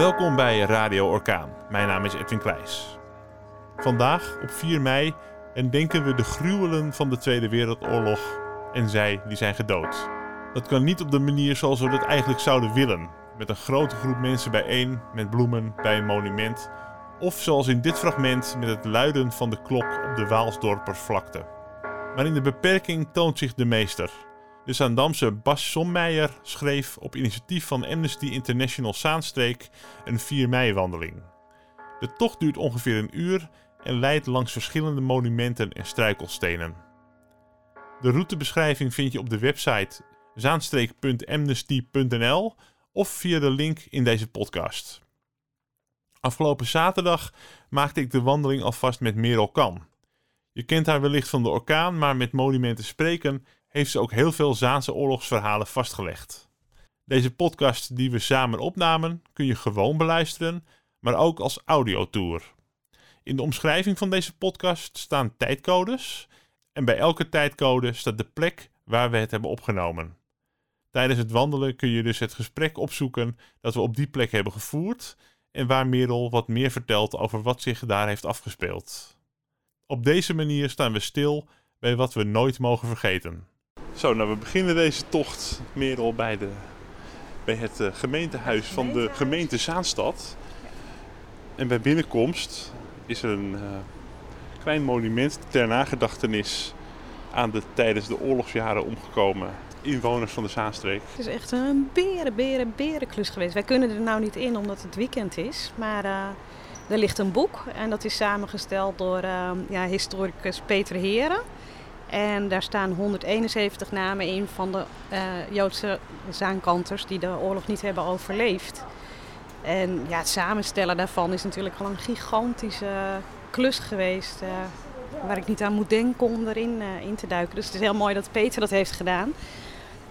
Welkom bij Radio Orkaan. Mijn naam is Edwin Kleijs. Vandaag, op 4 mei, denken we de gruwelen van de Tweede Wereldoorlog en zij die zijn gedood. Dat kan niet op de manier zoals we dat eigenlijk zouden willen, met een grote groep mensen bijeen met bloemen bij een monument, of zoals in dit fragment met het luiden van de klok op de Waalsdorpersvlakte. Maar in de beperking toont zich de meester. De Zaandamse Bas Sommeijer schreef op initiatief van Amnesty International Zaanstreek een 4 mei-wandeling. De tocht duurt ongeveer een uur en leidt langs verschillende monumenten en struikelstenen. De routebeschrijving vind je op de website zaanstreek.amnesty.nl of via de link in deze podcast. Afgelopen zaterdag maakte ik de wandeling alvast met Merel Kan. Je kent haar wellicht van de orkaan, maar met monumenten spreken heeft ze ook heel veel Zaanse oorlogsverhalen vastgelegd. Deze podcast die we samen opnamen kun je gewoon beluisteren, maar ook als audiotour. In de omschrijving van deze podcast staan tijdcodes en bij elke tijdcode staat de plek waar we het hebben opgenomen. Tijdens het wandelen kun je dus het gesprek opzoeken dat we op die plek hebben gevoerd en waar Merel wat meer vertelt over wat zich daar heeft afgespeeld. Op deze manier staan we stil bij wat we nooit mogen vergeten. Zo, nou we beginnen deze tocht Merel bij, de, bij het uh, gemeentehuis van de gemeente Zaanstad. En bij binnenkomst is er een uh, klein monument ter nagedachtenis aan de tijdens de oorlogsjaren omgekomen inwoners van de Zaanstreek. Het is echt een beren, beren, berenklus geweest. Wij kunnen er nou niet in omdat het weekend is, maar uh, er ligt een boek en dat is samengesteld door uh, ja, historicus Peter Heren. En daar staan 171 namen in van de uh, Joodse zaankanters die de oorlog niet hebben overleefd. En ja, het samenstellen daarvan is natuurlijk al een gigantische klus geweest. Uh, waar ik niet aan moet denken om erin uh, in te duiken. Dus het is heel mooi dat Peter dat heeft gedaan.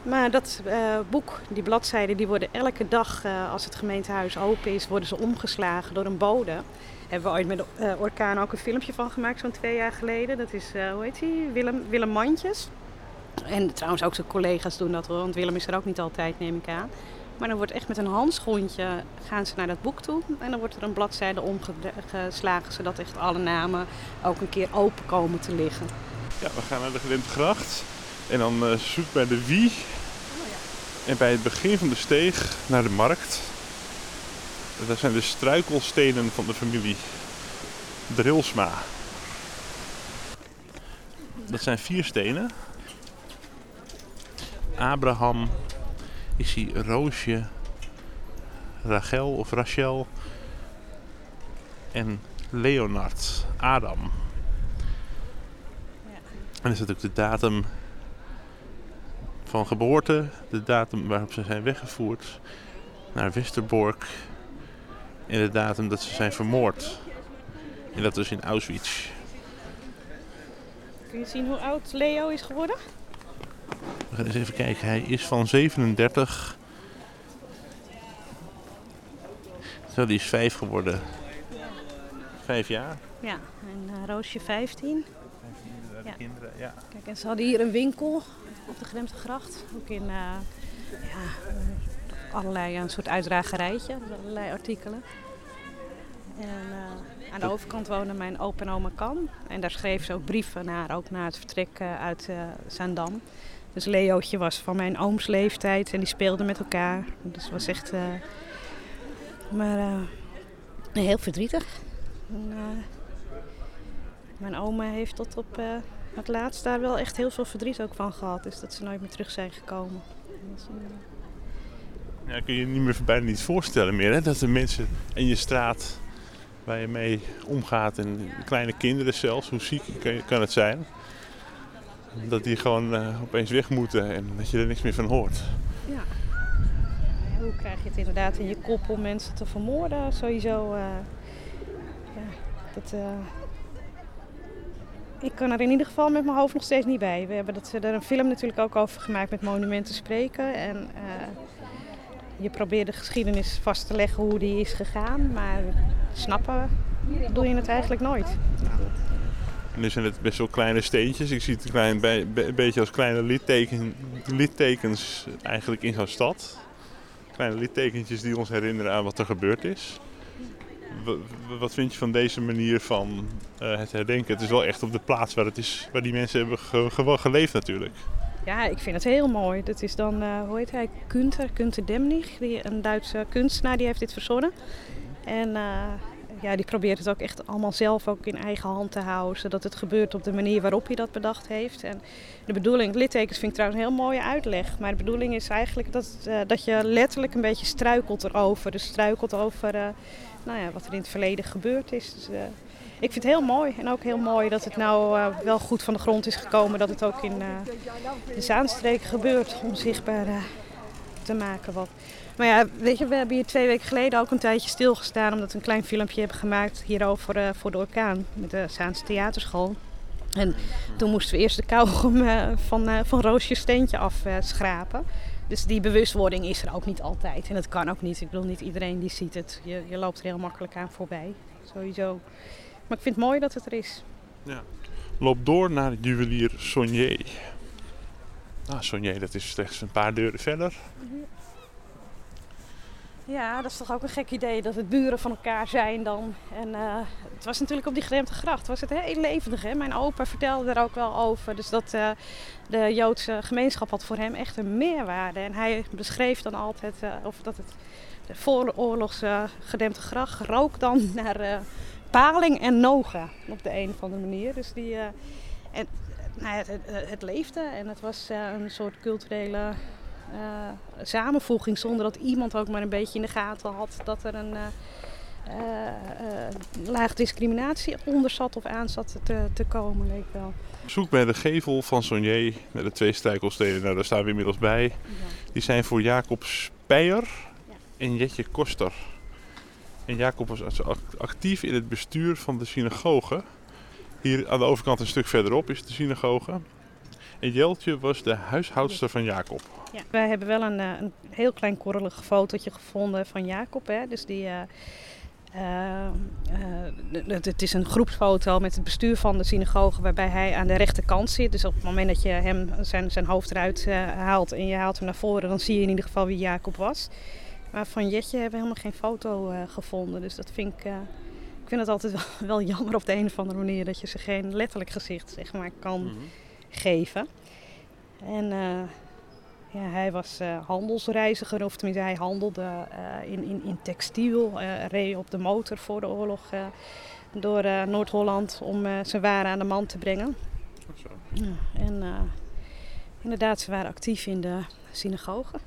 Maar dat boek, die bladzijden, die worden elke dag als het gemeentehuis open is, worden ze omgeslagen door een bode. Hebben we ooit met de uh, Orkaan ook een filmpje van gemaakt, zo'n twee jaar geleden. Dat is, hoe heet hij? Willem, Willem Mandjes. En trouwens ook zijn collega's doen dat hoor, want Willem is er ook niet altijd, neem ik aan. Maar dan wordt echt met een handschoentje gaan ze naar dat boek toe. En dan wordt er een bladzijde omgeslagen, zodat echt alle namen ook een keer open komen te liggen. Ja, we gaan naar de Glintgracht. En dan uh, zoek bij de Wie. En bij het begin van de steeg naar de markt. Dat zijn de struikelstenen van de familie Drilsma. Dat zijn vier stenen. Abraham, ik Roosje, Rachel of Rachel en Leonard, Adam. En er staat ook de datum van geboorte, de datum waarop ze zijn weggevoerd naar Westerbork en de datum dat ze zijn vermoord. En dat is in Auschwitz. Kun je zien hoe oud Leo is geworden? We gaan eens even kijken. Hij is van 37. Zo, die is 5 geworden. Vijf jaar. Ja, en uh, Roosje 15. 15 ja. kinderen, ja. Kijk, en ze hadden hier een winkel op de Gremtegracht. Ook in uh, ja, allerlei een soort uitdragerijtje, allerlei artikelen. En uh, aan de overkant woonde mijn opa en oma Kan. En daar schreef ze ook brieven naar, ook na het vertrek uh, uit uh, Zaandam. Dus Leootje was van mijn ooms leeftijd en die speelden met elkaar. Dus het was echt... maar heel verdrietig. En, mijn oma heeft tot op het laatst daar wel echt heel veel verdriet ook van gehad. Dus dat ze nooit meer terug zijn gekomen. Dus. Ja, kun je niet meer bijna niet voorstellen meer. Hè? Dat de mensen in je straat waar je mee omgaat en kleine kinderen zelfs, hoe ziek kan het zijn? Dat die gewoon uh, opeens weg moeten en dat je er niks meer van hoort. Ja. Hoe krijg je het inderdaad in je kop om mensen te vermoorden? Sowieso. Uh, ja, dat, ik kan er in ieder geval met mijn hoofd nog steeds niet bij. We hebben dat, er een film natuurlijk ook over gemaakt met monumenten spreken. En je probeert de geschiedenis vast te leggen hoe die is gegaan. Maar snappen doe je het eigenlijk nooit. En nu zijn het best wel kleine steentjes. Ik zie het een, klein, beetje als kleine litteken, littekens eigenlijk in zo'n stad. kleine littekentjes die ons herinneren aan wat er gebeurd is. wat vind je van deze manier van uh, het herdenken? Het is wel echt op de plaats waar, het is, waar die mensen hebben ge geleefd natuurlijk. Ja, ik vind het heel mooi. Dat is dan, uh, hoe heet hij, Kunter, Kunter Demnig, die, een Duitse kunstenaar, die heeft dit verzonnen. En uh, ja, die probeert het ook echt allemaal zelf ook in eigen hand te houden. Zodat het gebeurt op de manier waarop hij dat bedacht heeft. En de bedoeling, littekens vind ik trouwens een heel mooie uitleg. Maar de bedoeling is eigenlijk dat, uh, dat je letterlijk een beetje struikelt erover. Dus struikelt over nou ja, wat er in het verleden gebeurd is. Dus, ik vind het heel mooi. En ook heel mooi dat het nou wel goed van de grond is gekomen. Dat het ook in de Zaanstreek gebeurt. Om zichtbaar te maken wat maar ja, weet je, we hebben hier twee weken geleden ook een tijdje stilgestaan omdat we een klein filmpje hebben gemaakt hierover voor de orkaan met de Zaanse Theaterschool. En toen moesten we eerst de kauwgom van, van Roosje steentje afschrapen. dus die bewustwording is er ook niet altijd. En dat kan ook niet. Ik bedoel, niet iedereen die ziet het. Je, je loopt er heel makkelijk aan voorbij. Sowieso. Maar ik vind het mooi dat het er is. Ja. Loop door naar juwelier Sonier. Nou, Sonier, dat is slechts een paar deuren verder. Ja, dat is toch ook een gek idee dat het buren van elkaar zijn dan. En uh, het was natuurlijk op die gedempte gracht. Was het heel levendig. Hè? Mijn opa vertelde er ook wel over. Dus dat uh, de Joodse gemeenschap had voor hem echt een meerwaarde. En hij beschreef dan altijd uh, of dat het de vooroorlogse gedempte gracht rook dan naar paling en noga op de een of andere manier. Dus die, en, nou, het, het, het, leefde en het was een soort culturele samenvoeging zonder dat iemand ook maar een beetje in de gaten had dat er een laag discriminatie onder zat of aan zat te, te komen, leek wel. Zoek bij de gevel van Sonier met de twee strijkelstenen, nou, daar staan we inmiddels bij. Ja. Die zijn voor Jacob Speyer ja. en Jetje Koster. En Jacob was actief in het bestuur van de synagoge. Hier aan de overkant een stuk verderop is de synagoge. En Jeltje was de huishoudster van Jacob. Ja. Wij hebben wel een, eh, een heel klein korrelig fotootje gevonden van Jacob. Hè? Dus die, uh, het, het is een groepsfoto met het bestuur van de synagoge waarbij hij aan de rechterkant zit. Dus op het moment dat je hem zijn, zijn hoofd eruit haalt en je haalt hem naar voren, dan zie je in ieder geval wie Jacob was. Maar van Jetje hebben we helemaal geen foto gevonden. Dus dat vind ik, ik vind het altijd wel, wel, jammer op de een of andere manier dat je ze geen letterlijk gezicht zeg maar, kan mhm. geven. En ja, hij was handelsreiziger, of tenminste hij handelde in, in, in textiel, reed op de motor voor de oorlog door Noord-Holland om zijn waren aan de man te brengen. Ja, en inderdaad, ze waren actief in de synagoge.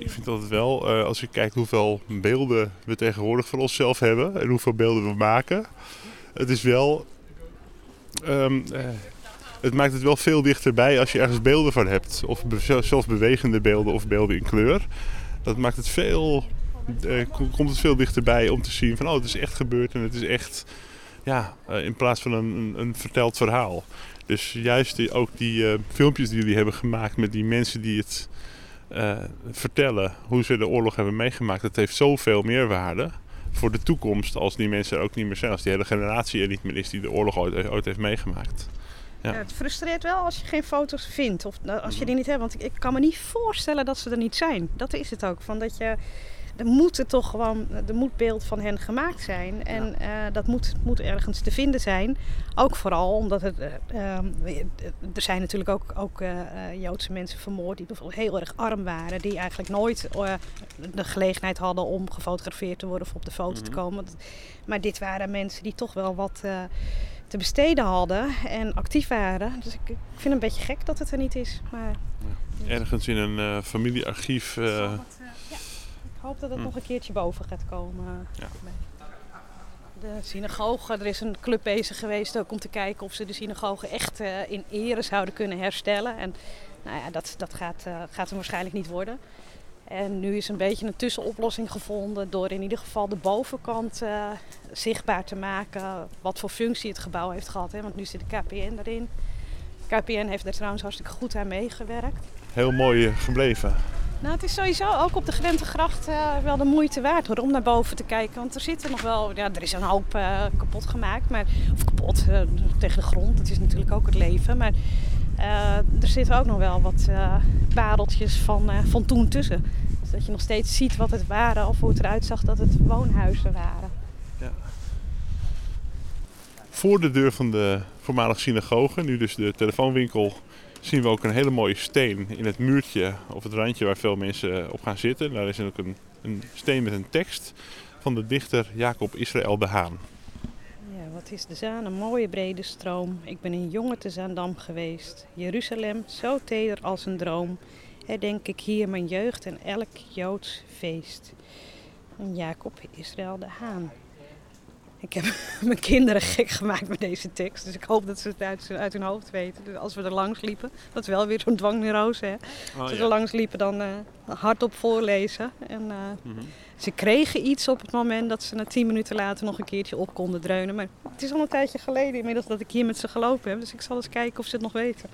Ik vind dat wel, als je kijkt hoeveel beelden we tegenwoordig van onszelf hebben en hoeveel beelden we maken. Het is wel um, het maakt het wel veel dichterbij als je ergens beelden van hebt. Of zelfs bewegende beelden of beelden in kleur. Dat maakt het veel, eh, komt het veel dichterbij om te zien van oh, het is echt gebeurd en het is echt, ja, eh, in plaats van een, een, verteld verhaal. Dus juist ook die filmpjes die jullie hebben gemaakt met die mensen die het uh, vertellen, hoe ze de oorlog hebben meegemaakt, dat heeft zoveel meerwaarde voor de toekomst als die mensen er ook niet meer zijn. Als die hele generatie er niet meer is die de oorlog ooit, heeft meegemaakt. Ja. het frustreert wel als je geen foto's vindt of nou, als je die niet hebt. Want ik, ik, kan me niet voorstellen dat ze er niet zijn. Dat is het ook. Van dat je, er moet er toch gewoon, er moet beeld van hen gemaakt zijn. En ja. uh, dat moet, moet ergens te vinden zijn. Ook vooral omdat het, uh, er zijn natuurlijk ook, ook uh, Joodse mensen vermoord die bijvoorbeeld heel erg arm waren. Die eigenlijk nooit de gelegenheid hadden om gefotografeerd te worden of op de foto mm -hmm. te mhm. komen. Maar dit waren mensen die toch wel wat te besteden hadden en actief waren. Dus ik, ik, vind het een beetje gek dat het er niet is. Maar, ja. Ergens in een uh, familiearchief. Uh... hoop dat het hm. nog een keertje boven gaat komen. Ja. De synagoge, er is een club bezig geweest ook om te kijken of ze de synagoge echt uh, in ere zouden kunnen herstellen. En nou ja, dat, dat gaat, gaat er waarschijnlijk niet worden. En nu is een beetje een tussenoplossing gevonden door in ieder geval de bovenkant uh, zichtbaar te maken wat voor functie het gebouw heeft gehad. Hè? Want nu zit de KPN erin. KPN heeft er trouwens hartstikke goed aan meegewerkt. Heel mooi eh, gebleven. Nou, het is sowieso ook op de Grentengracht uh, wel de moeite waard hoor, om naar boven te kijken. Want er zitten nog wel, ja, er is een hoop uh, kapot gemaakt. Maar, of kapot, tegen de grond. Dat is natuurlijk ook het leven. Maar er zitten ook nog wel wat pareltjes van, van toen tussen. Dus dat je nog steeds ziet wat het waren of hoe het eruit zag dat het woonhuizen waren. Ja. Voor de deur van de voormalige synagoge, nu dus de telefoonwinkel, zien we ook een hele mooie steen in het muurtje of het randje waar veel mensen op gaan zitten. Daar is ook een, een steen met een tekst van de dichter Jacob Israël de Haan. Ja, wat is de Zaan, een mooie brede stroom. Ik ben een jongen te Zaandam geweest. Jeruzalem, zo teder als een droom. Herdenk ik hier mijn jeugd en elk Joods feest. Jacob Israël de Haan. Ik heb mijn kinderen gek gemaakt met deze tekst. Dus ik hoop dat ze het uit, uit hun hoofd weten. Dus als we er langs liepen, dat is wel weer zo'n dwangneurose. Hè? Oh, Als we er langs liepen, dan uh, hardop voorlezen. En uh, Mhm. ze kregen iets op het moment dat ze na tien minuten later nog een keertje op konden dreunen. Maar het is al een tijdje geleden inmiddels dat ik hier met ze gelopen heb. Dus ik zal eens kijken of ze het nog weten.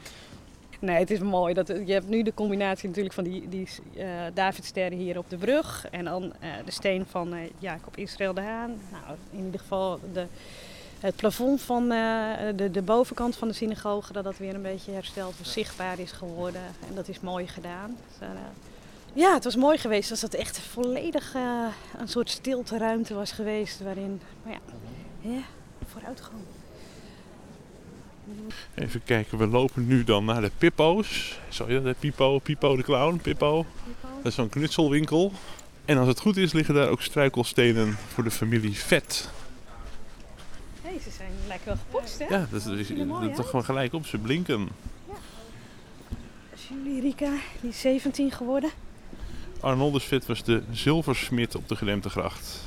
Nee, het is mooi. Dat, je hebt nu de combinatie natuurlijk van die, die uh, Davidsterren hier op de brug. En dan uh, de steen van uh, Jacob Israël de Haan. Nou, in ieder geval de, het plafond van de, de bovenkant van de synagoge. Dat dat weer een beetje hersteld of zichtbaar is geworden. En dat is mooi gedaan. Dus, ja, het was mooi geweest als dat echt volledig een soort stilte ruimte was geweest. Waarin, maar ja, ja vooruitgang. Even kijken, we lopen nu dan naar de Pippo's. Je dat, Pipo, Pipo de Clown, Pippo. Dat is zo'n knutselwinkel. En als het goed is, liggen daar ook struikelstenen voor de familie Vet. Hey, ze zijn lekker wel gepoetst, hè? Ja, dat is, toch gewoon gelijk op, ze blinken. Ja. Julie Rika, die is 17 geworden. Arnoldus Vet was de zilversmid op de gedempte gracht.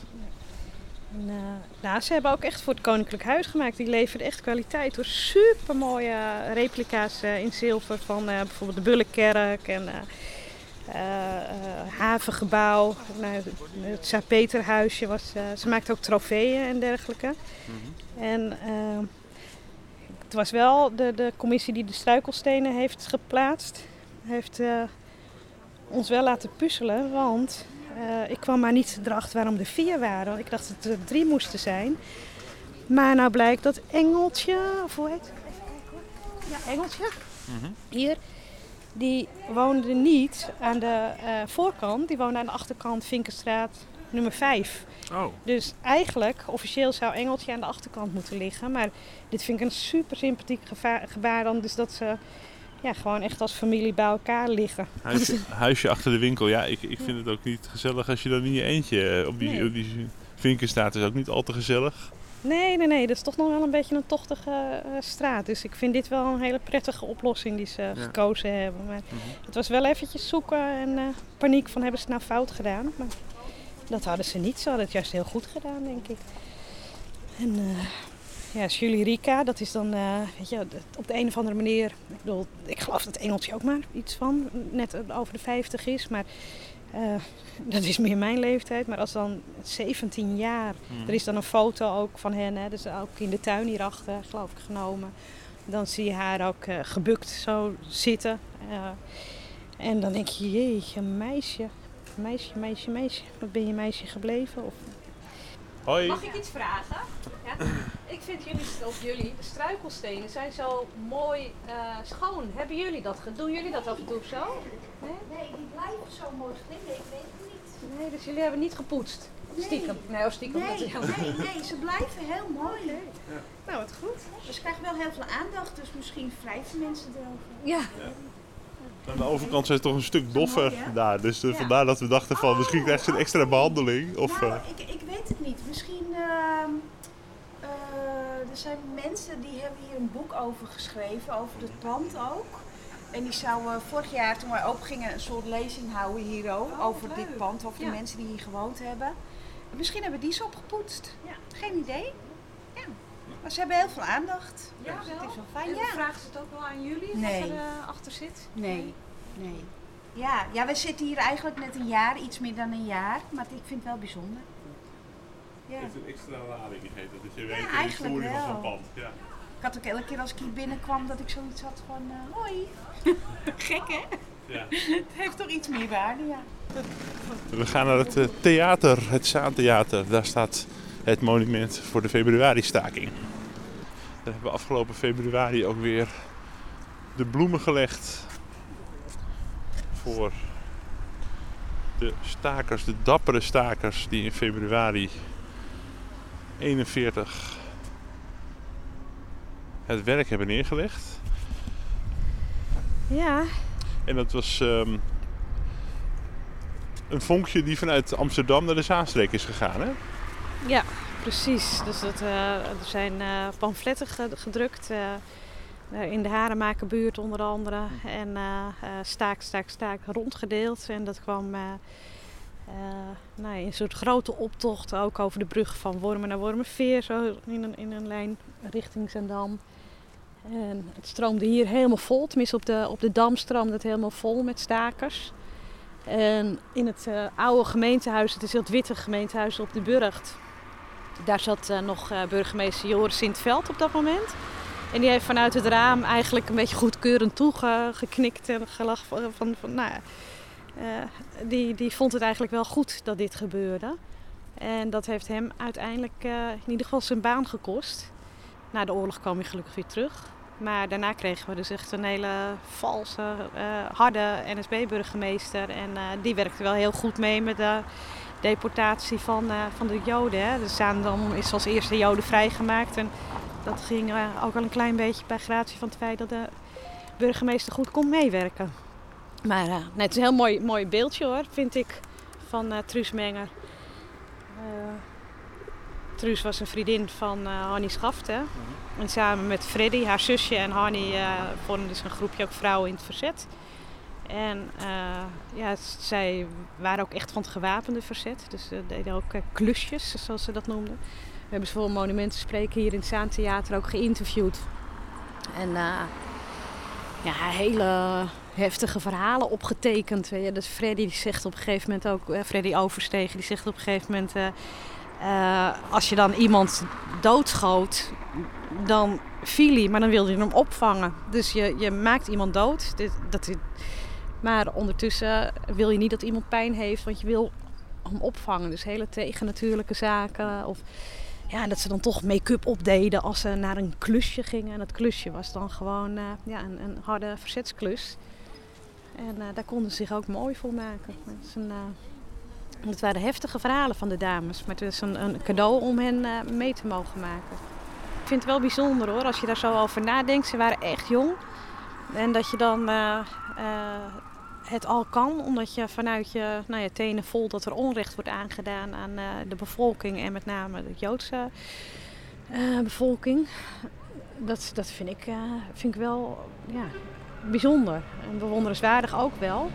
En, uh, nou, ze hebben ook echt voor het Koninklijk Huis gemaakt. Die leveren echt kwaliteit door super mooie replica's uh, in zilver van uh, bijvoorbeeld de Bullenkerk en havengebouw. Nou, het Saar-Peterhuisje was. ze maakte ook trofeeën en dergelijke. -hmm. En het was wel de, de commissie die de struikelstenen heeft geplaatst. Heeft ons wel laten puzzelen, want uh, ik kwam maar niet erachter waarom er vier waren. Ik dacht dat er drie moesten zijn. Maar nou blijkt dat Engeltje, of hoe heet het? Even kijken hoor. Ja, Engeltje. Mm -hmm. Hier. Die woonde niet aan de uh, voorkant. Die woonde aan de achterkant Vinkenstraat nummer 5. Oh. Dus eigenlijk, officieel zou Engeltje aan de achterkant moeten liggen. Maar dit vind ik een super sympathiek gebaar dan. Dus dat ze ja, gewoon echt als familie bij elkaar liggen. Huisje, huisje achter de winkel, ja, ik, ik vind het ook niet gezellig als je dan in je eentje op die, nee. op die vinken staat. is ook niet al te gezellig. Nee, nee, nee. Dat is toch nog wel een beetje een tochtige uh, straat. Dus ik vind dit wel een hele prettige oplossing die ze ja. gekozen hebben. Maar mm -hmm. het was wel eventjes zoeken en uh, paniek van hebben ze het nou fout gedaan. Maar dat hadden ze niet. Ze hadden het juist heel goed gedaan, denk ik. En uh, ja, Julie Rika, dat is dan, uh, weet je, op de een of andere manier. Ik bedoel, ik geloof dat Engeltje ook maar iets van, net over de 50 is. Maar uh, dat is meer mijn leeftijd. Maar als dan 17 jaar, mm. er is dan een foto ook van hen, hè, dus ook in de tuin hierachter, geloof ik, genomen. Dan zie je haar ook uh, gebukt zo zitten. en dan denk je, jeetje, meisje, meisje, meisje, meisje. Wat ben je meisje gebleven? Of, Hoi. Mag ik iets vragen? Ja? Ik vind jullie, of jullie struikelstenen zijn zo mooi uh, schoon. Hebben jullie dat? Doen jullie dat af en toe of zo? Nee, nee die blijven zo mooi glimmen. Ik weet het niet. Nee, dus jullie hebben niet gepoetst? Nee. Stiekem? Nee, of stiekem. Nee, dat, nee, nee, ze blijven heel mooi. Ja. Nou, wat goed. Dus ze krijgen wel heel veel aandacht, dus misschien wrijven mensen erover. Ja. ja. Aan de overkant zijn ze toch een stuk doffer daar. Dus uh, Ja. vandaar dat we dachten van misschien krijgt ze een extra behandeling. Of, nou, eh, ik, ik. Misschien. ehm, eh, er zijn mensen die hebben hier een boek over geschreven, over het pand ook. En die zouden vorig jaar, toen wij open gingen, een soort lezing houden hier ook. over dit pand, over Ja. de mensen die hier gewoond hebben. Misschien hebben die ze opgepoetst. Ja. Geen idee. Ja. Maar ze hebben heel veel aandacht. Ja, Dus wel. het is wel fijn. En Ja. vragen ze het ook wel aan jullie? Nee. Wat er uh, achter zit? Nee, nee. Ja, ja, we zitten hier eigenlijk net een jaar, iets meer dan een jaar. Maar ik vind het wel bijzonder. Ja. heeft een extra lading gegeven. Dus je Ja, weet de eigenlijk historie van wel. zo'n pand. Ja. Ik had ook elke keer als ik hier binnenkwam dat ik zoiets had van, eh, hoi. Gek hè? Ja. Het heeft toch iets meer waarde, ja. We gaan naar het eh, theater, het Zaantheater. Daar staat het monument voor de februari-staking. Daar hebben we afgelopen februari ook weer de bloemen gelegd voor De stakers, de dappere stakers die in februari 41 het werk hebben neergelegd. Ja, En dat was ehm, een vonkje die vanuit Amsterdam naar de Zaanstreek is gegaan. Hè? ja, precies. Dus dat, eh, er zijn eh, pamfletten ge- gedrukt. eh, in de Haremakerbuurt onder andere. En eh, eh, staak, staak, staak rondgedeeld. En dat kwam nou, in een soort grote optocht. Ook over de brug van Wormen naar Wormerveer. Zo in een, in een lijn richting Zandam. En het stroomde hier helemaal vol. Tenminste op de, op de Dam stroomde het helemaal vol met stakers. En in het eh, oude gemeentehuis, het is het witte gemeentehuis op de Burgt. Daar zat eh, nog eh, burgemeester Joris Sintveld op dat moment. En die heeft vanuit het raam eigenlijk een beetje goedkeurend toegeknikt en gelach van, van, van nou eh, die, die vond het eigenlijk wel goed dat dit gebeurde. En dat heeft hem uiteindelijk eh, in ieder geval zijn baan gekost. Na de oorlog kwam hij gelukkig weer terug. Maar daarna kregen we dus echt een hele valse, eh, harde NSB-burgemeester. En die werkte wel heel goed mee met de deportatie van, van de Joden. Hè. Dus Zaandam is als eerste Joden vrijgemaakt. En dat ging ook al een klein beetje bij gratie van het feit dat de burgemeester goed kon meewerken. Maar eh, nee, het is een heel mooi, mooi beeldje hoor, vind ik, van eh Truus Menger. Eh, Truus was een vriendin van eh Hannie Schafte. En samen met Freddy, haar zusje en Hannie eh vormden ze een groepje ook vrouwen in het verzet. En ja, zij waren ook echt van het gewapende verzet. Dus ze deden ook klusjes, zoals ze dat noemden. We hebben ze voor een monumentenspreker hier in het Zaantheater ook geïnterviewd. En ja, hele heftige verhalen opgetekend. Weet. Dus Freddy die zegt op een gegeven moment ook, eh, Freddy Overstegen, die zegt op een gegeven moment... eh, eh, als je dan iemand doodschoot, dan viel hij, maar dan wilde je hem opvangen. Dus je, je maakt iemand dood. Dit, dat, maar ondertussen wil je niet dat iemand pijn heeft, want je wil hem opvangen. Dus hele tegennatuurlijke zaken. Of ja, dat ze dan toch make-up opdeden als ze naar een klusje gingen. En dat klusje was dan gewoon ja, een, een harde verzetsklus. En eh, daar konden ze zich ook mooi voor maken. Het, is een, eh, het waren heftige verhalen van de dames. Maar het is een, een cadeau om hen eh, mee te mogen maken. Ik vind het wel bijzonder hoor, als je daar zo over nadenkt. Ze waren echt jong. En dat je dan het al kan, omdat je vanuit je, nou, tenen voelt dat er onrecht wordt aangedaan aan de bevolking. En met name de Joodse bevolking. Dat, dat vind, ik, vind ik wel ja, bijzonder en bewonderenswaardig ook wel.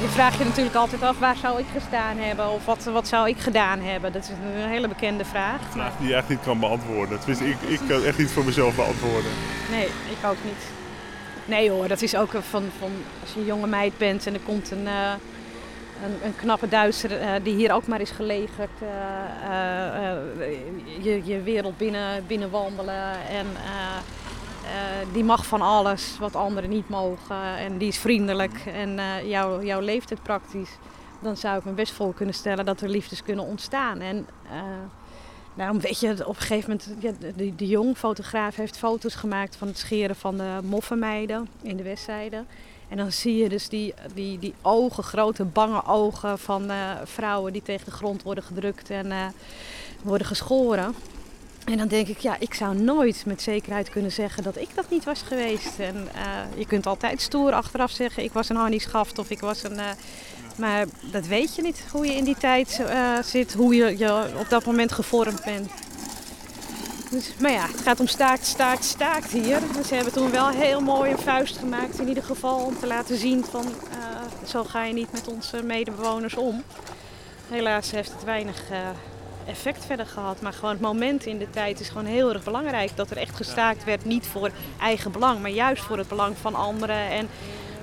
Je vraagt je natuurlijk altijd af, waar zou ik gestaan hebben? Of wat, wat zou ik gedaan hebben? Dat is een hele bekende vraag. Een vraag die je echt niet kan beantwoorden. Tenminste, ik, ik kan echt niet voor mezelf beantwoorden. Nee, ik ook niet. Nee hoor, dat is ook van, van als je een jonge meid bent en er komt een, eh, een, een knappe Duitser eh, die hier ook maar is gelegerd. eh, je, je wereld binnen, binnen wandelen en eh, eh, die mag van alles wat anderen niet mogen en die is vriendelijk en eh, jou, jouw leeft het praktisch. Dan zou ik me best voor kunnen stellen dat er liefdes kunnen ontstaan. En, eh, Daarom weet je, op een gegeven moment, de, jong fotograaf heeft foto's gemaakt van het scheren van de moffenmeiden in de westzijde. En dan zie je dus die, die, die ogen, grote bange ogen van eh, vrouwen die tegen de grond worden gedrukt en eh, worden geschoren. En dan denk ik, ja, ik zou nooit met zekerheid kunnen zeggen dat ik dat niet was geweest. En eh, je kunt altijd stoer achteraf zeggen, ik was een Hannie Schaft of ik was een... eh, maar dat weet je niet, hoe je in die tijd eh, zit, hoe je je op dat moment gevormd bent. Dus, maar ja, het gaat om staakt, staakt, staakt hier. Dus ze hebben toen wel heel mooi een vuist gemaakt in ieder geval om te laten zien van zo ga je niet met onze medebewoners om. Helaas heeft het weinig effect verder gehad, maar gewoon het moment in de tijd is gewoon heel erg belangrijk. Dat er echt gestaakt werd, niet voor eigen belang, maar juist voor het belang van anderen. En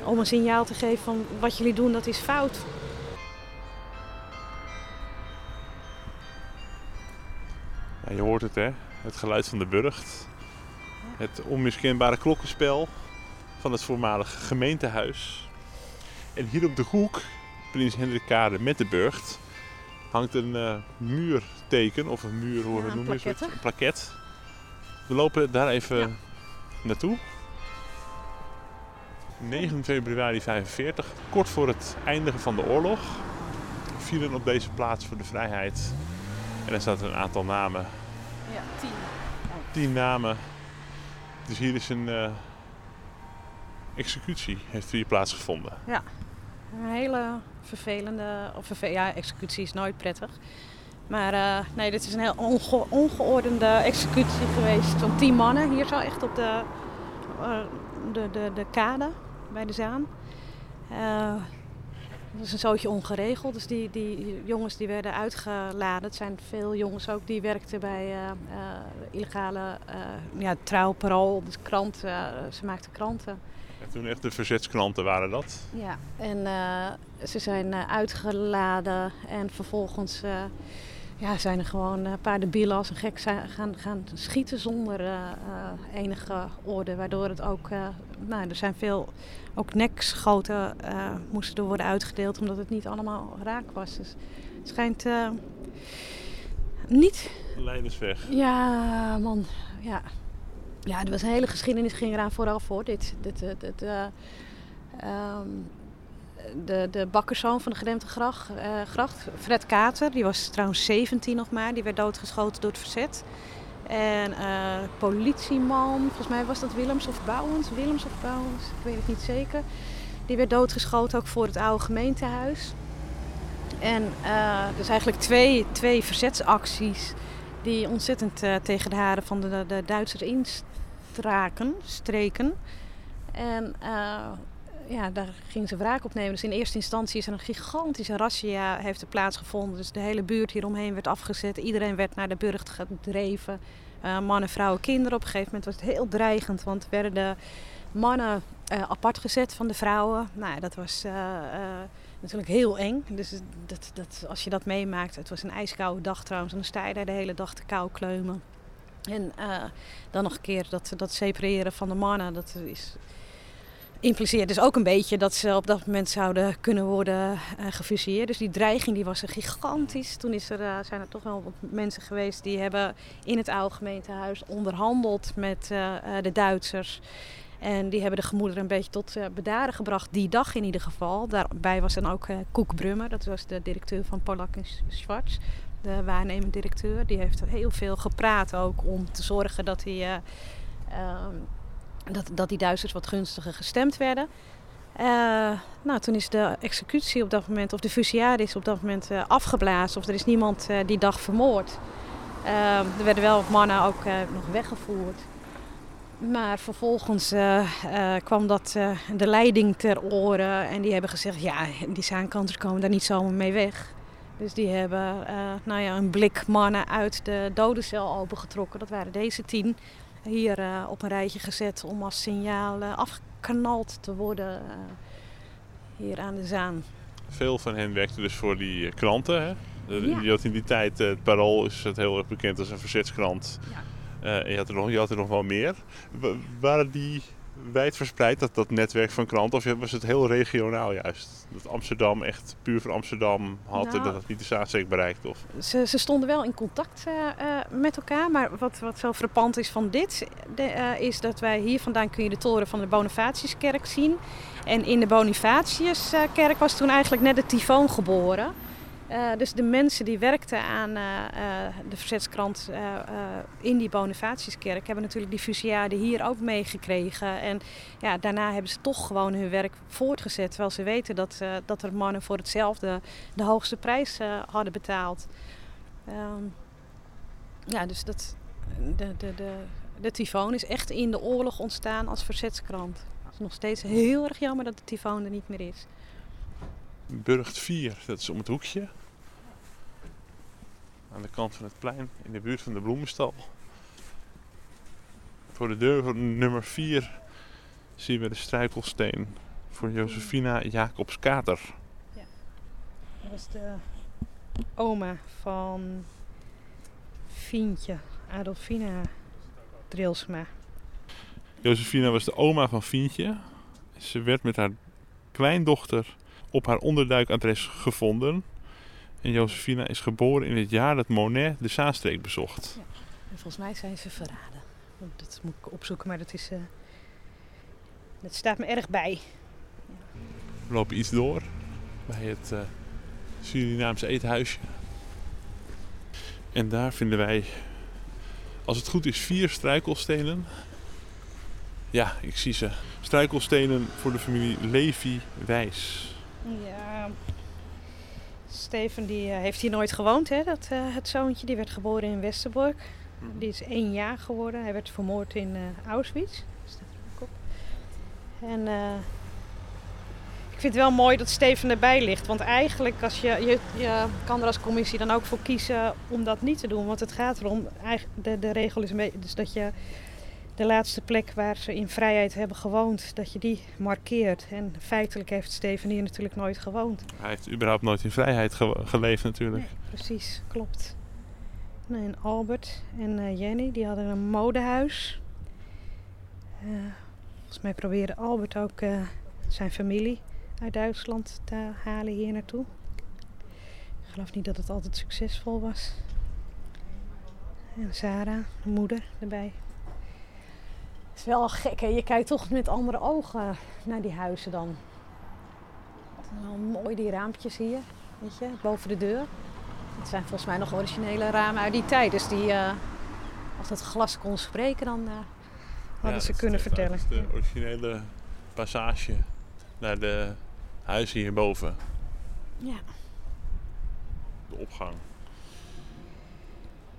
om een signaal te geven van wat jullie doen, dat is fout. Ja, je hoort het hè, het geluid van de burcht. Het onmiskenbare klokkenspel van het voormalige gemeentehuis. En hier op de hoek, Prins Hendrikkade met de burcht, hangt een eh, muurteken of een muur, hoe Ja, noem je het? plaquette. Een plaket. We lopen daar even Ja. naartoe. 9 februari 45, kort voor het eindigen van de oorlog, vielen op deze plaats voor de vrijheid. En er staat een aantal namen, Ja, tien. 10 namen. Dus hier is een eh, executie, heeft hier plaatsgevonden. Een hele vervelende, of ja, executie is nooit prettig. Maar eh, nee, dit is een heel onge ongeordende executie geweest van tien mannen. Hier zo echt op de, eh, de, de, de kade bij de Zaan. Eh, dat is een zootje ongeregeld. Dus die, die jongens die werden uitgeladen. Het zijn veel jongens ook die werkten bij illegale ja, trouw, dus krant. eh, ze maakten kranten. En toen echt de verzetsklanten waren dat. Ja, en eh, ze zijn eh, uitgeladen en vervolgens eh, ja, zijn er gewoon een paar debielen als een gek gaan, gaan schieten zonder enige orde. Waardoor het ook, nou, er zijn veel, ook nekschoten moesten er worden uitgedeeld omdat het niet allemaal raak was. Dus het schijnt niet Leidersweg. ja, man. Ja. Ja, er was een hele geschiedenis ging eraan vooraf voor. Dit, dit, dit, dit, eh, ehm, de, de bakkerszoon van de gedempte gracht, eh, gracht, Fred Kater, die was trouwens 17 nog maar. Die werd doodgeschoten door het verzet. En eh, politieman, volgens mij was dat Willems of Bouwens. Willems of Bouwens, ik weet het niet zeker. Die werd doodgeschoten ook voor het oude gemeentehuis. En eh dus eigenlijk twee, twee verzetsacties die ontzettend eh, tegen de haren van de, de Duitsers instraken, streken. En eh, ja, daar gingen ze wraak op nemen. Dus in eerste instantie is er een gigantische razzia heeft plaatsgevonden. Dus de hele buurt hieromheen werd afgezet. Iedereen werd naar de burcht gedreven. Eh, mannen, vrouwen, kinderen. Op een gegeven moment was het heel dreigend, want werden de mannen eh, apart gezet van de vrouwen. Nou, dat was natuurlijk heel eng. Dus dat, dat, als je dat meemaakt, het was een ijskoude dag trouwens. En dan sta je daar de hele dag te kou kleumen. En eh, dan nog een keer dat, dat separeren van de mannen, dat is, impliceert dus ook een beetje dat ze op dat moment zouden kunnen worden eh gefusilleerd. Dus die dreiging die was gigantisch. Toen is er, eh, zijn er toch wel wat mensen geweest die hebben in het oude gemeentehuis onderhandeld met de Duitsers. En die hebben de gemoederen een beetje tot bedaren gebracht, die dag in ieder geval. Daarbij was dan ook Koek Brummer, dat was de directeur van Polak en Schwarz, de waarnemend directeur. Die heeft heel veel gepraat ook om te zorgen dat, die, eh, ehm, dat, dat die Duitsers wat gunstiger gestemd werden. Eh, nou, toen is de executie op dat moment, of de fusillade is op dat moment eh, afgeblazen. Of er is niemand eh, die dag vermoord. Eh, er werden wel mannen ook nog weggevoerd. Maar vervolgens kwam dat de leiding ter oren en die hebben gezegd, ja, die zaankanters komen daar niet zomaar mee weg. Dus die hebben eh, nou ja, een blik mannen uit de dodencel opengetrokken. Dat waren deze tien. Hier eh, op een rijtje gezet om als signaal eh, afgeknald te worden hier aan de Zaan. Veel van hen werkten dus voor die kranten. Hè? Ja. Je had in die tijd, het Parool is het heel erg bekend als een verzetskrant. Ja. Je had, er nog, je had er nog wel meer. Wa- waren die wijdverspreid, dat, dat netwerk van kranten? Of was het heel regionaal juist? Dat Amsterdam echt puur voor Amsterdam had en Nou. dat het niet de Zaanstreek bereikt? Of? Ze, ze stonden wel in contact eh, eh, met elkaar. Maar wat, wat zo frappant is van dit, de, eh, is dat wij hier vandaan kun je de toren van de Bonifatiuskerk zien. En in de Bonifatiuskerk was toen eigenlijk net de tyfoon geboren. Eh, dus de mensen die werkten aan eh, eh, de verzetskrant in die Bonifatiuskerk hebben natuurlijk die fusillade hier ook meegekregen. En ja, daarna hebben ze toch gewoon hun werk voortgezet. Terwijl ze weten dat, dat er mannen voor hetzelfde de hoogste prijs hadden betaald. Ehm, ja, dus dat, de, de, de, de tyfoon is echt in de oorlog ontstaan als verzetskrant. Het is nog steeds heel erg jammer dat de tyfoon er niet meer is. Burgt 4, dat is om het hoekje. Aan de kant van het plein, in de buurt van de bloemenstal. Voor de deur van nummer 4 zien we de struikelsteen voor Josefina Jacobs Kater. Dat was de oma van Fientje, Adolfina Drilsma. Josefina was de oma van Fientje. Ze werd met haar kleindochter op haar onderduikadres gevonden. En Josefina is geboren in het jaar dat Monet de Zaanstreek bezocht. En volgens mij zijn ze verraden. Dat moet ik opzoeken, maar dat is. eh, Dat staat me erg bij. We lopen iets door bij het uh, Surinaamse eethuisje. En daar vinden wij, als het goed is, vier struikelstenen. Ja, ik zie ze. Struikelstenen voor de familie Levi Wijs. Ja, Steven die uh, heeft hier nooit gewoond, hè? Dat, uh, het zoontje. Die werd geboren in Westerbork. Mm. Die is één jaar geworden. Hij werd vermoord in uh, Auschwitz. Staat er ook op. En ik vind het wel mooi dat Steven erbij ligt. Want eigenlijk als je, je, je, kan er als commissie dan ook voor kiezen om dat niet te doen. Want het gaat erom, de, de regel is mee, dus dat je de laatste plek waar ze in vrijheid hebben gewoond, dat je die markeert. En feitelijk heeft Steven hier natuurlijk nooit gewoond. Hij heeft überhaupt nooit in vrijheid geleefd natuurlijk. Nee, precies, klopt. Nou, en Albert en uh, Jenny, die hadden een modehuis. Uh, volgens mij probeerde Albert ook uh, zijn familie uit Duitsland te halen hier naartoe. Ik geloof niet dat het altijd succesvol was. En Sarah, de moeder, erbij. Het is wel gek, hè? Je kijkt toch met andere ogen naar die huizen dan. Wel mooi die raampjes hier, weet je, boven de deur. Het zijn volgens mij nog originele ramen uit die tijd. Dus die, uh, als dat glas kon spreken, dan uh, hadden ja, ze kunnen vertellen. de originele passage naar de huizen hierboven. Ja. De opgang.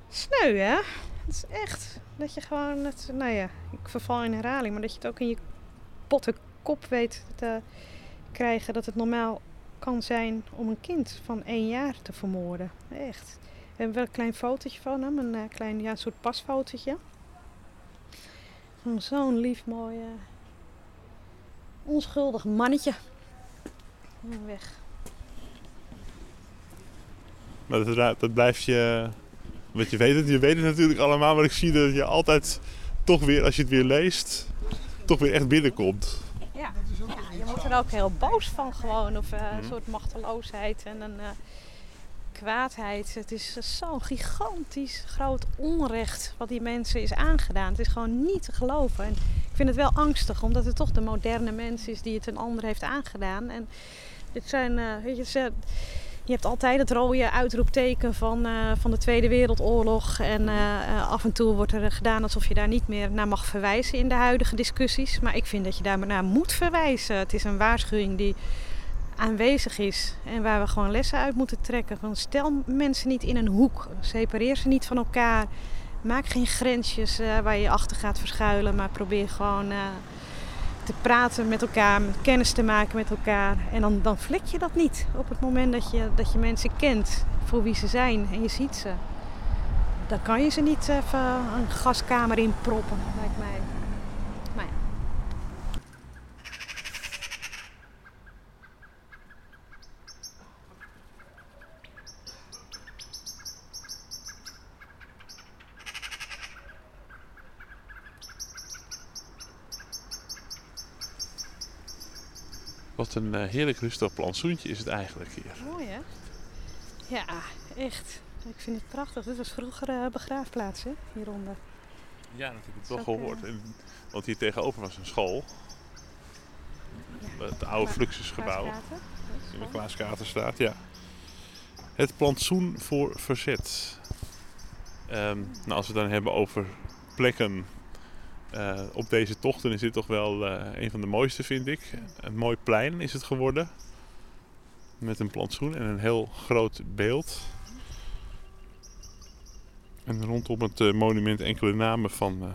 Sneu, hè? Het is echt dat je gewoon, het, nou ja, ik verval in herhaling, maar dat je het ook in je potte kop weet te krijgen dat het normaal kan zijn om een kind van één jaar te vermoorden. Echt. We hebben wel een klein fotootje van hem, een uh, klein ja, soort pasfotootje. Van zo'n lief, mooi, uh, onschuldig mannetje. Weg. Maar dat, dat blijft je want je weet het, je weet het natuurlijk allemaal, maar ik zie dat je altijd toch weer, als je het weer leest, toch weer echt binnenkomt. Ja, ja je wordt er ook heel boos van gewoon. Of uh, een soort machteloosheid en een uh, kwaadheid. Het is zo'n gigantisch groot onrecht wat die mensen is aangedaan. Het is gewoon niet te geloven. En ik vind het wel angstig, omdat het toch de moderne mens is die het een ander heeft aangedaan. En dit zijn, uh, weet je, ze, je hebt altijd het rode uitroepteken van, uh, van de Tweede Wereldoorlog. En uh, af en toe wordt er gedaan alsof je daar niet meer naar mag verwijzen in de huidige discussies. Maar ik vind dat je daar maar naar moet verwijzen. Het is een waarschuwing die aanwezig is en waar we gewoon lessen uit moeten trekken. Van stel mensen niet in een hoek, separeer ze niet van elkaar. Maak geen grensjes waar je achter gaat verschuilen, maar probeer gewoon te praten met elkaar, kennis te maken met elkaar. En dan, dan vlek je dat niet op het moment dat je, dat je mensen kent voor wie ze zijn en je ziet ze. Dan kan je ze niet even een gaskamer inproppen, lijkt mij. Wat een uh, heerlijk rustig plantsoentje is het eigenlijk hier. Mooi hè? Ja, echt. Ik vind het prachtig. Dit was vroeger uh, begraafplaats hè, hieronder. Ja, dat heb ik wel gehoord. En, want hier tegenover was een school. Ja. Het oude Fluxusgebouw. In de Klaaskaterstraat, ja. Het plantsoen voor verzet. Um, nou, als we het dan hebben over plekken uh, op deze tochten is dit toch wel uh, een van de mooiste, vind ik. Een mooi plein is het geworden. Met een plantsoen en een heel groot beeld. En rondom het uh, monument enkele namen van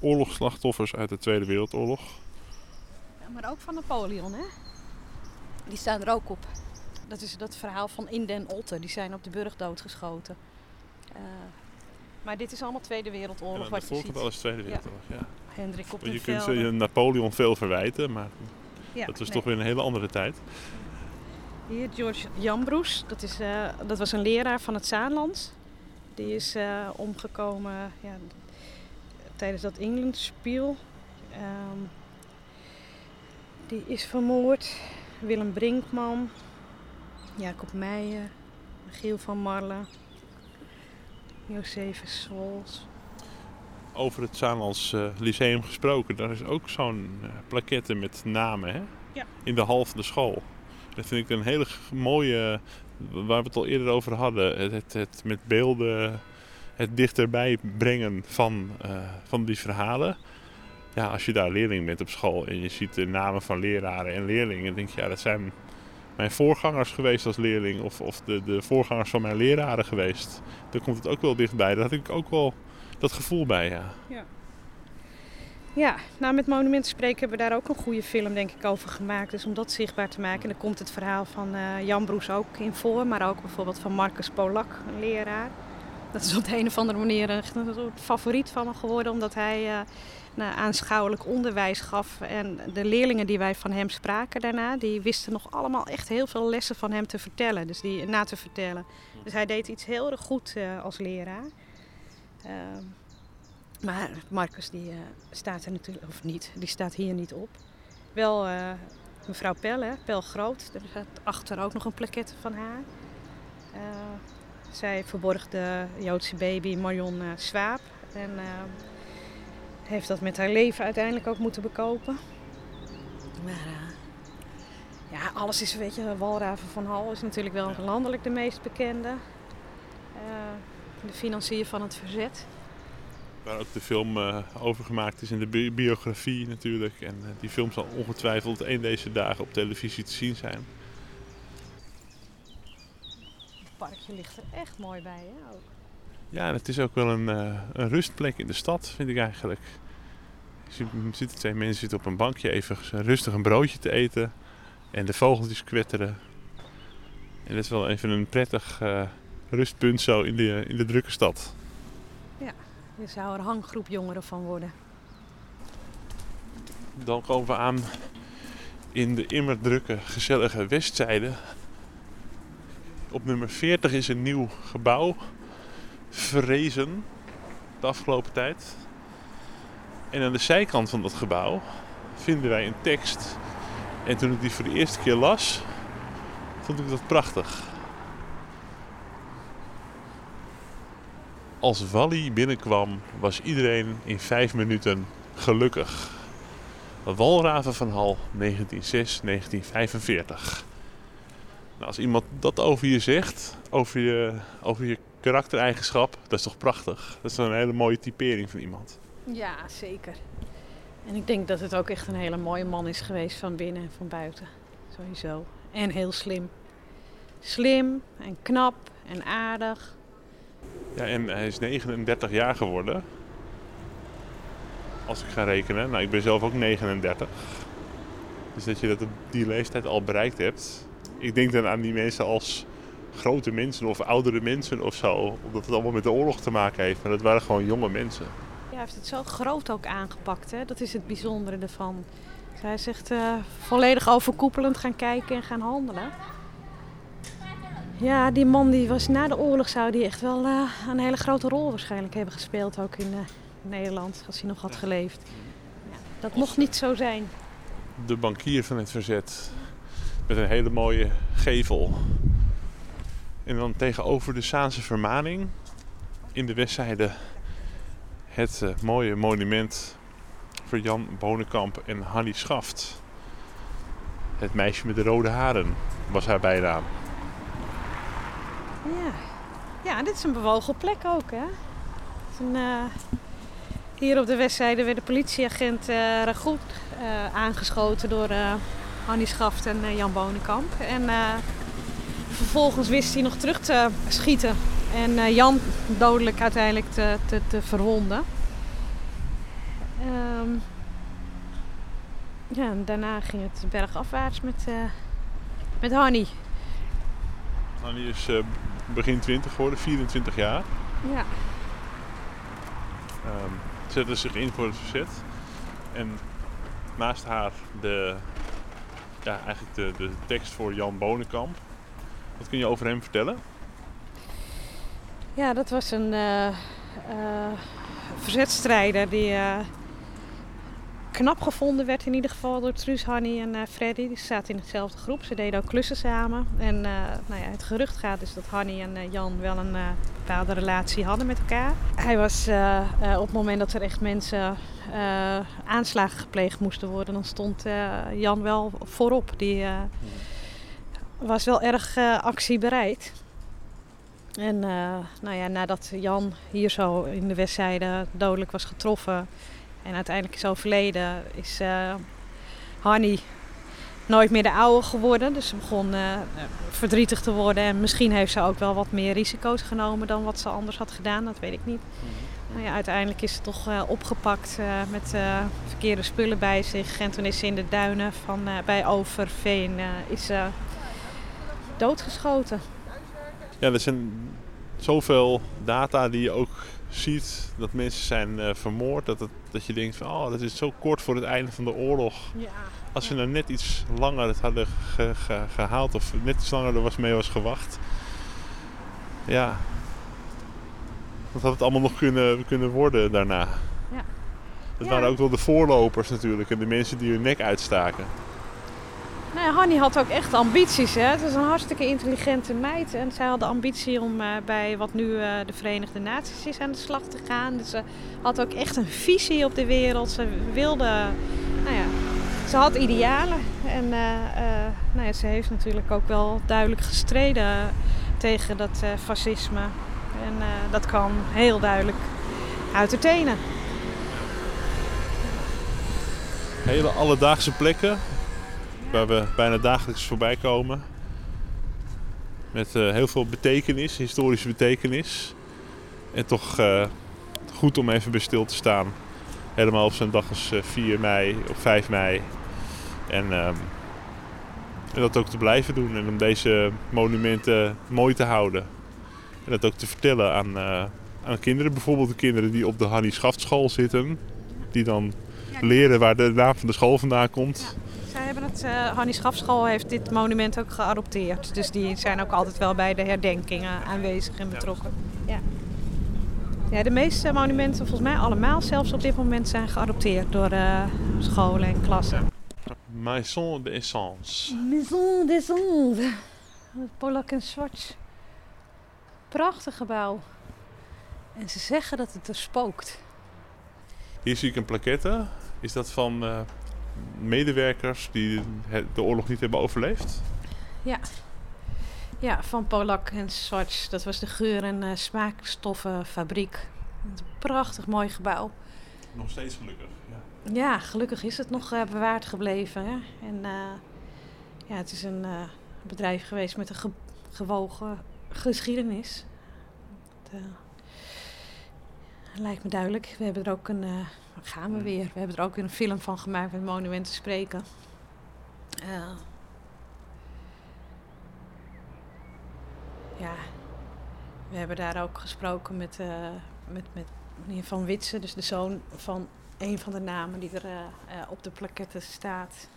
oorlogsslachtoffers uit de Tweede Wereldoorlog. Ja, maar ook van Napoleon, hè? Die staan er ook op. Dat is dat verhaal van In den Otten. Die zijn op de burg doodgeschoten. Maar dit is allemaal Tweede Wereldoorlog. Wat je ziet. alles Tweede Wereldoorlog, ja. ja. Hendrik op Je kunt je Napoleon veel verwijten, maar ja, dat was toch weer een hele andere tijd. Hier George Jambroes, dat, is, uh, dat was een leraar van het Zaanland. Die is uh, omgekomen ja, tijdens dat Englandspiel. Um, die is vermoord. Willem Brinkman, Jacob Meijer, Giel van Marle. Josephus Swols. over het Zaanlands eh, Lyceum gesproken. Daar is ook zo'n uh, plaquette met namen hè? Ja. in de hal van de school. Dat vind ik een hele mooie, waar we het al eerder over hadden. Het, het, het met beelden, het dichterbij brengen van, eh, van die verhalen. Ja, als je daar leerling bent op school en je ziet de namen van leraren en leerlingen, dan denk je, ja, dat zijn mijn voorgangers geweest als leerling of, of de, de voorgangers van mijn leraren geweest. Dan komt het ook wel dichtbij. Daar had ik ook wel dat gevoel bij, ja. Ja, nou met Monumenten Spreken hebben we daar ook een goede film denk ik over gemaakt. Dus om dat zichtbaar te maken. En dan komt het verhaal van eh, Jan Broes ook in voor. Maar ook bijvoorbeeld van Marcus Polak, een leraar. Dat is op de een of andere manier een soort favoriet van me geworden. Omdat hij eh, aanschouwelijk onderwijs gaf. En de leerlingen die wij van hem spraken daarna, die wisten nog allemaal echt heel veel lessen van hem te vertellen. Dus die na te vertellen. Dus hij deed iets heel erg goed eh, als leraar. Ehm, maar Marcus die eh, staat er natuurlijk, of niet, die staat hier niet op. Wel eh, mevrouw Pel, Pel Groot. Er staat achter ook nog een plaquette van haar. Eh, zij verborg de Joodse baby Marion eh, Swaap. En eh, heeft dat met haar leven uiteindelijk ook moeten bekopen. Maar eh, ja, alles is, weet je, Walraven van Hal is natuurlijk wel landelijk de meest bekende. Eh, de financier van het verzet. Waar ook de film eh, over gemaakt is in de bi- biografie natuurlijk. En die film zal ongetwijfeld een deze dagen op televisie te zien zijn. Het parkje ligt er echt mooi bij, hè? Ook. Ja, en het is ook wel een, eh, een rustplek in de stad, vind ik eigenlijk. Je ziet, twee mensen zitten op een bankje even rustig een broodje te eten. En de vogeltjes kwetteren. En dat is wel even een prettig eh, rustpunt zo in de, in de drukke stad. Er zou er een hanggroep jongeren van worden. Dan komen we aan in de immer drukke, gezellige westzijde. Op nummer 40 is een nieuw gebouw verrezen de afgelopen tijd. En aan de zijkant van dat gebouw vinden wij een tekst. En toen ik die voor de eerste keer las, vond ik dat prachtig. Als Wally binnenkwam, was iedereen in vijf minuten gelukkig. Walraven van Hal, 1906-1945. Nou, als iemand dat over je zegt, over je, over je karaktereigenschap, dat is toch prachtig? Dat is een hele mooie typering van iemand. Ja, zeker. En ik denk dat het ook echt een hele mooie man is geweest van binnen en van buiten. Sowieso. En heel slim. Slim en knap en aardig. Ja, en hij is 39 jaar geworden. Als ik ga rekenen. Nou, ik ben zelf ook 39. Dus dat je dat op die leeftijd al bereikt hebt. Ik denk dan aan die mensen als grote mensen of oudere mensen of zo. Omdat het allemaal met de oorlog te maken heeft. Maar dat waren gewoon jonge mensen. Ja, hij heeft het zo groot ook aangepakt. Hè? Dat is het bijzondere ervan. Dus hij is echt eh, volledig overkoepelend gaan kijken en gaan handelen. Ja, die man die was na de oorlog zou die echt wel eh, een hele grote rol waarschijnlijk hebben gespeeld. Ook in eh, Nederland, als hij nog had geleefd. Ja, dat mocht niet zo zijn. de bankier van het verzet. Met een hele mooie gevel. En dan tegenover de Zaanse Vermaning in de westzijde het eh, mooie monument voor Jan Bonenkamp en Hannie Schaft. Het meisje met de rode haren was haar bijnaam. Ja. ja, dit is een bewogen plek ook. Hè? Eh, hier op de westzijde werd de politieagent eh, aangeschoten door Hannie Schaft en Jan Bonenkamp. En vervolgens wist hij nog terug te schieten en eh, Jan dodelijk uiteindelijk te, te, te verwonden. Ehm, ja, en daarna ging het bergafwaarts met, eh met Hannie. Hannie is eh, begin 20 geworden, 24 jaar. Ja. Ehm, zette zich in voor het verzet. En naast haar de, ja, eigenlijk de, de tekst voor Jan Bonenkamp. Wat kun je over hem vertellen? Ja, dat was een eh, eh, verzetstrijder die eh, knap gevonden werd in ieder geval door Truus, Hanny en uh, Freddy. Die zaten in dezelfde groep. Ze deden ook klussen samen. En uh, nou ja, het gerucht gaat dus dat Hanny en uh, Jan wel een bepaalde relatie hadden met elkaar. Hij was op het moment dat er echt mensen aanslagen gepleegd moesten worden, dan stond Jan wel voorop. Die was wel erg actiebereid. En nou ja, nadat Jan hier zo in de westzijde dodelijk was getroffen en uiteindelijk is overleden, is uh, Hanny nooit meer de oude geworden. Dus ze begon uh, verdrietig te worden. En misschien heeft ze ook wel wat meer risico's genomen dan wat ze anders had gedaan. Dat weet ik niet. Mhm. Nou ja, uiteindelijk is ze toch uh, opgepakt met verkeerde spullen bij zich. En toen is ze in de duinen van, bij Overveen is, doodgeschoten. Ja, er zijn zoveel data die je ook ziet dat mensen zijn uh, vermoord. Dat, het, dat je denkt van oh, dat is zo kort voor het einde van de oorlog. Ja. Als ze nou net iets langer het hadden gehaald of net iets langer er was mee was gewacht. Ja. Wat had het allemaal nog kunnen, kunnen worden daarna? Ja. Dat waren ook wel de voorlopers natuurlijk en de mensen die hun nek uitstaken. Nou, Hanny had ook echt ambities. Hè? Het is een hartstikke intelligente meid. En zij had de ambitie om uh, bij wat nu uh, de Verenigde Naties is aan de slag te gaan. Dus ze had ook echt een visie op de wereld. Ze wilde, nou ja, ze had idealen. En uh, nou ja, ze heeft natuurlijk ook wel duidelijk gestreden tegen dat fascisme. En dat kan heel duidelijk uit de tenen. Hele alledaagse plekken waar we bijna dagelijks voorbij komen. Met uh, heel veel betekenis, historische betekenis. En toch uh, goed om even bij stil te staan. Helemaal op zo'n dag als 4 eh, mei, op 5 mei. En, uh, en, dat ook te blijven doen. En om deze monumenten mooi te houden. En dat ook te vertellen aan, aan kinderen. Bijvoorbeeld de kinderen die op de Hannie Schaftschool zitten. Die dan leren waar de naam van de school vandaan komt. Zij hebben het, uh, Hannie Schafschool heeft dit monument ook geadopteerd. Dus die zijn ook altijd wel bij de herdenkingen aanwezig en betrokken. Ja. Ja, de meeste monumenten, volgens mij allemaal zelfs op dit moment, zijn geadopteerd door uh, scholen en klassen. Maison d'Essence. Maison d'Essence. Polak en Swatch. Prachtig gebouw. En ze zeggen dat het er spookt. Hier zie ik een plaquette. Is dat van uh, medewerkers die de oorlog niet hebben overleefd? Ja. Ja, van Polak en Swatch. Dat was de geur- en uh, smaakstoffenfabriek. Een prachtig mooi gebouw. Nog steeds gelukkig, ja. Ja, gelukkig is het nog uh, bewaard gebleven. Hè? En uh, ja, het is een bedrijf geweest met een ge gewogen geschiedenis. Dat, lijkt me duidelijk. We hebben er ook een gaan we weer. We hebben er ook een film van gemaakt met Monumenten Spreken. Uh, ja, we hebben daar ook gesproken met, uh, met, met meneer Van Witsen, dus de zoon van een van de namen die er uh, op de plaquette staat.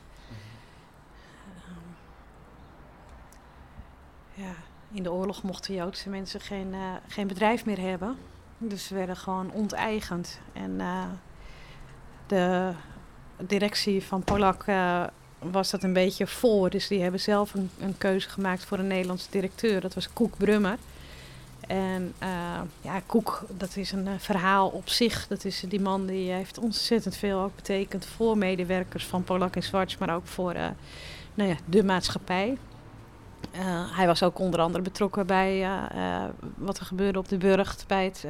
Um, ja, in de oorlog mochten Joodse mensen geen, geen bedrijf meer hebben. Dus ze werden gewoon onteigend. En de directie van Polak uh, was dat een beetje voor. Dus die hebben zelf een, een, keuze gemaakt voor een Nederlandse directeur. Dat was Koek Brummer. En uh, ja, Koek, dat is een uh, verhaal op zich. Dat is die man die heeft ontzettend veel ook betekend voor medewerkers van Polak en Zwarts, maar ook voor nou ja, de maatschappij. hij was ook onder andere betrokken bij wat er gebeurde op de burcht, bij het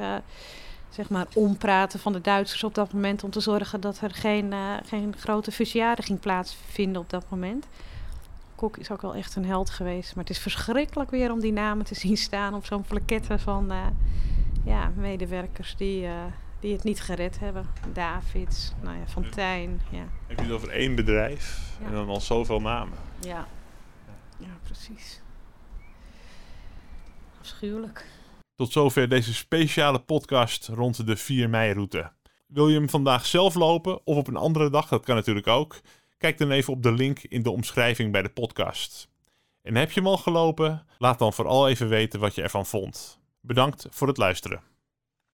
zeg maar, ompraten van de Duitsers op dat moment. Om te zorgen dat er geen, uh, geen grote fusiaring plaatsvinden op dat moment. Kok is ook wel echt een held geweest. Maar het is verschrikkelijk weer om die namen te zien staan op zo'n plaquette van uh, ja, medewerkers die, uh, die het niet gered hebben. Davids, nou ja, Fontijn. Ja. Heb je het over één bedrijf en dan al zoveel namen? Ja, ja precies. Afschuwelijk. Tot zover deze speciale podcast rond de 4 mei-route. Wil je hem vandaag zelf lopen of op een andere dag? Dat kan natuurlijk ook. Kijk dan even op de link in de omschrijving bij de podcast. En heb je hem al gelopen? Laat dan vooral even weten wat je ervan vond. Bedankt voor het luisteren.